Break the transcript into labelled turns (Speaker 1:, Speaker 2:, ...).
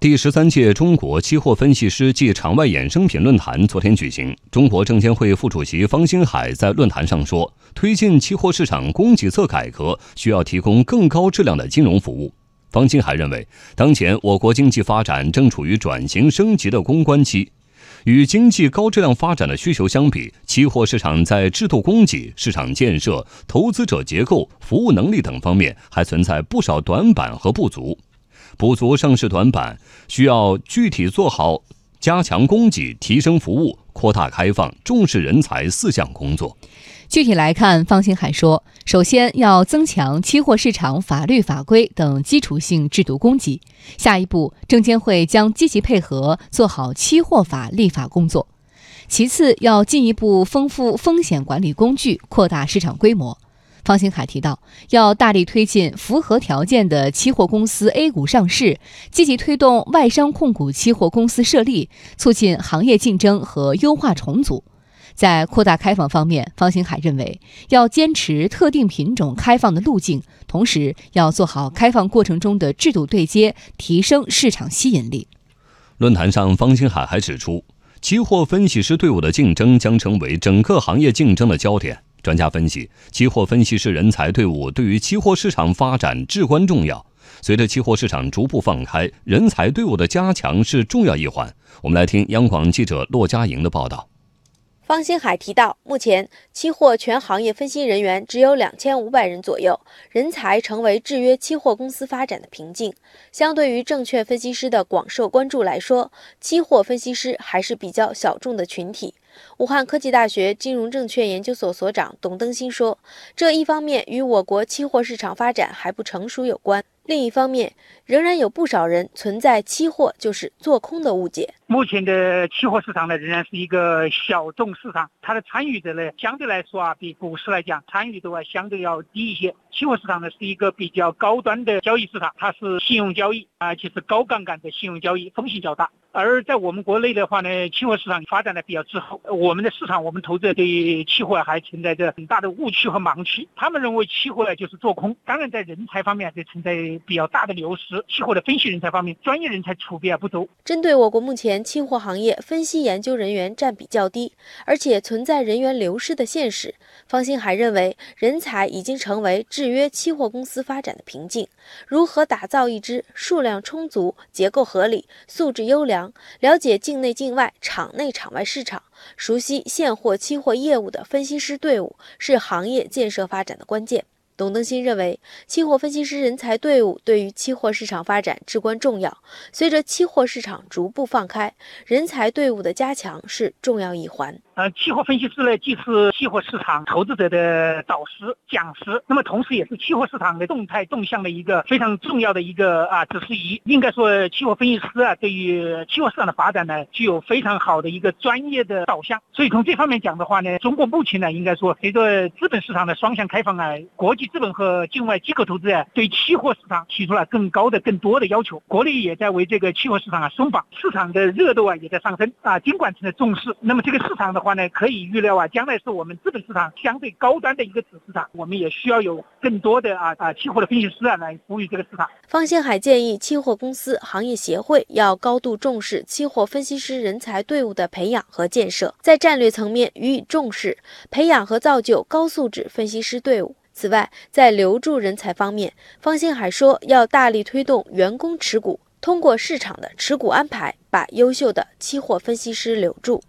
Speaker 1: 第十三届中国期货分析师暨场外衍生品论坛昨天举行。中国证监会副主席方星海在论坛上说：“推进期货市场供给侧改革，需要提供更高质量的金融服务。”方星海认为，当前我国经济发展正处于转型升级的攻关期，与经济高质量发展的需求相比，期货市场在制度供给、市场建设、投资者结构、服务能力等方面还存在不少短板和不足。补足上市短板，需要具体做好加强供给、提升服务、扩大开放、重视人才四项工作。
Speaker 2: 具体来看，方星海说，首先要增强期货市场法律法规等基础性制度供给。下一步，证监会将积极配合做好期货法立法工作。其次，要进一步丰富风险管理工具，扩大市场规模。方星海提到，要大力推进符合条件的期货公司 A 股上市，积极推动外商控股期货公司设立，促进行业竞争和优化重组。在扩大开放方面，方星海认为要坚持特定品种开放的路径，同时要做好开放过程中的制度对接，提升市场吸引力。
Speaker 1: 论坛上，方星海还指出，期货分析师队伍的竞争将成为整个行业竞争的焦点。专家分析，期货分析师人才队伍对于期货市场发展至关重要。随着期货市场逐步放开，人才队伍的加强是重要一环。我们来听央广记者骆佳莹的报道。
Speaker 3: 方星海提到，目前期货全行业分析人员只有两千五百人左右，人才成为制约期货公司发展的瓶颈。相对于证券分析师的广受关注来说，期货分析师还是比较小众的群体。武汉科技大学金融证券研究所所长董登新说：“这一方面与我国期货市场发展还不成熟有关，另一方面，仍然有不少人存在期货就是做空的误解。
Speaker 4: 目前的期货市场呢，仍然是一个小众市场，它的参与者呢，相对来说啊，比股市来讲，参与度啊相对要低一些。期货市场呢，是一个比较高端的交易市场，它是信用交易，而且是高杠杆的信用交易，风险较大。”而在我们国内的话呢，期货市场发展的比较滞后。我们的市场，我们投资者对期货还存在着很大的误区和盲区。他们认为期货呢就是做空。当然，在人才方面就存在比较大的流失。期货的分析人才方面，专业人才储备啊不足。
Speaker 3: 针对我国目前期货行业分析研究人员占比较低，而且存在人员流失的现实，方兴海认为，人才已经成为制约期货公司发展的瓶颈。如何打造一支数量充足、结构合理、素质优良？了解境内境外、场内场外市场，熟悉现货、期货业务的分析师队伍是行业建设发展的关键。董登新认为，期货分析师人才队伍对于期货市场发展至关重要。随着期货市场逐步放开，人才队伍的加强是重要一环。
Speaker 4: 呃，期货分析师呢，既是期货市场投资者的导师、讲师，那么同时也是期货市场的动态动向的一个非常重要的一个啊指示仪。应该说，期货分析师啊，对于期货市场的发展呢，具有非常好的一个专业的导向。所以从这方面讲的话呢，中国目前呢，应该说随着资本市场的双向开放啊，国际资本和境外机构投资啊，对期货市场提出了更高的、更多的要求。国内也在为这个期货市场啊松绑，市场的热度啊也在上升啊，监管层的重视。那么这个市场的话呢，可以预料啊，将来是我们资本市场相对高端的一个子市场。我们也需要有更多的啊啊期货的分析师啊来服务于这个市场。
Speaker 3: 方兴海建议，期货公司行业协会要高度重视期货分析师人才队伍的培养和建设，在战略层面予以重视，培养和造就高素质分析师队伍。此外，在留住人才方面，方兴海说要大力推动员工持股，通过市场的持股安排，把优秀的期货分析师留住。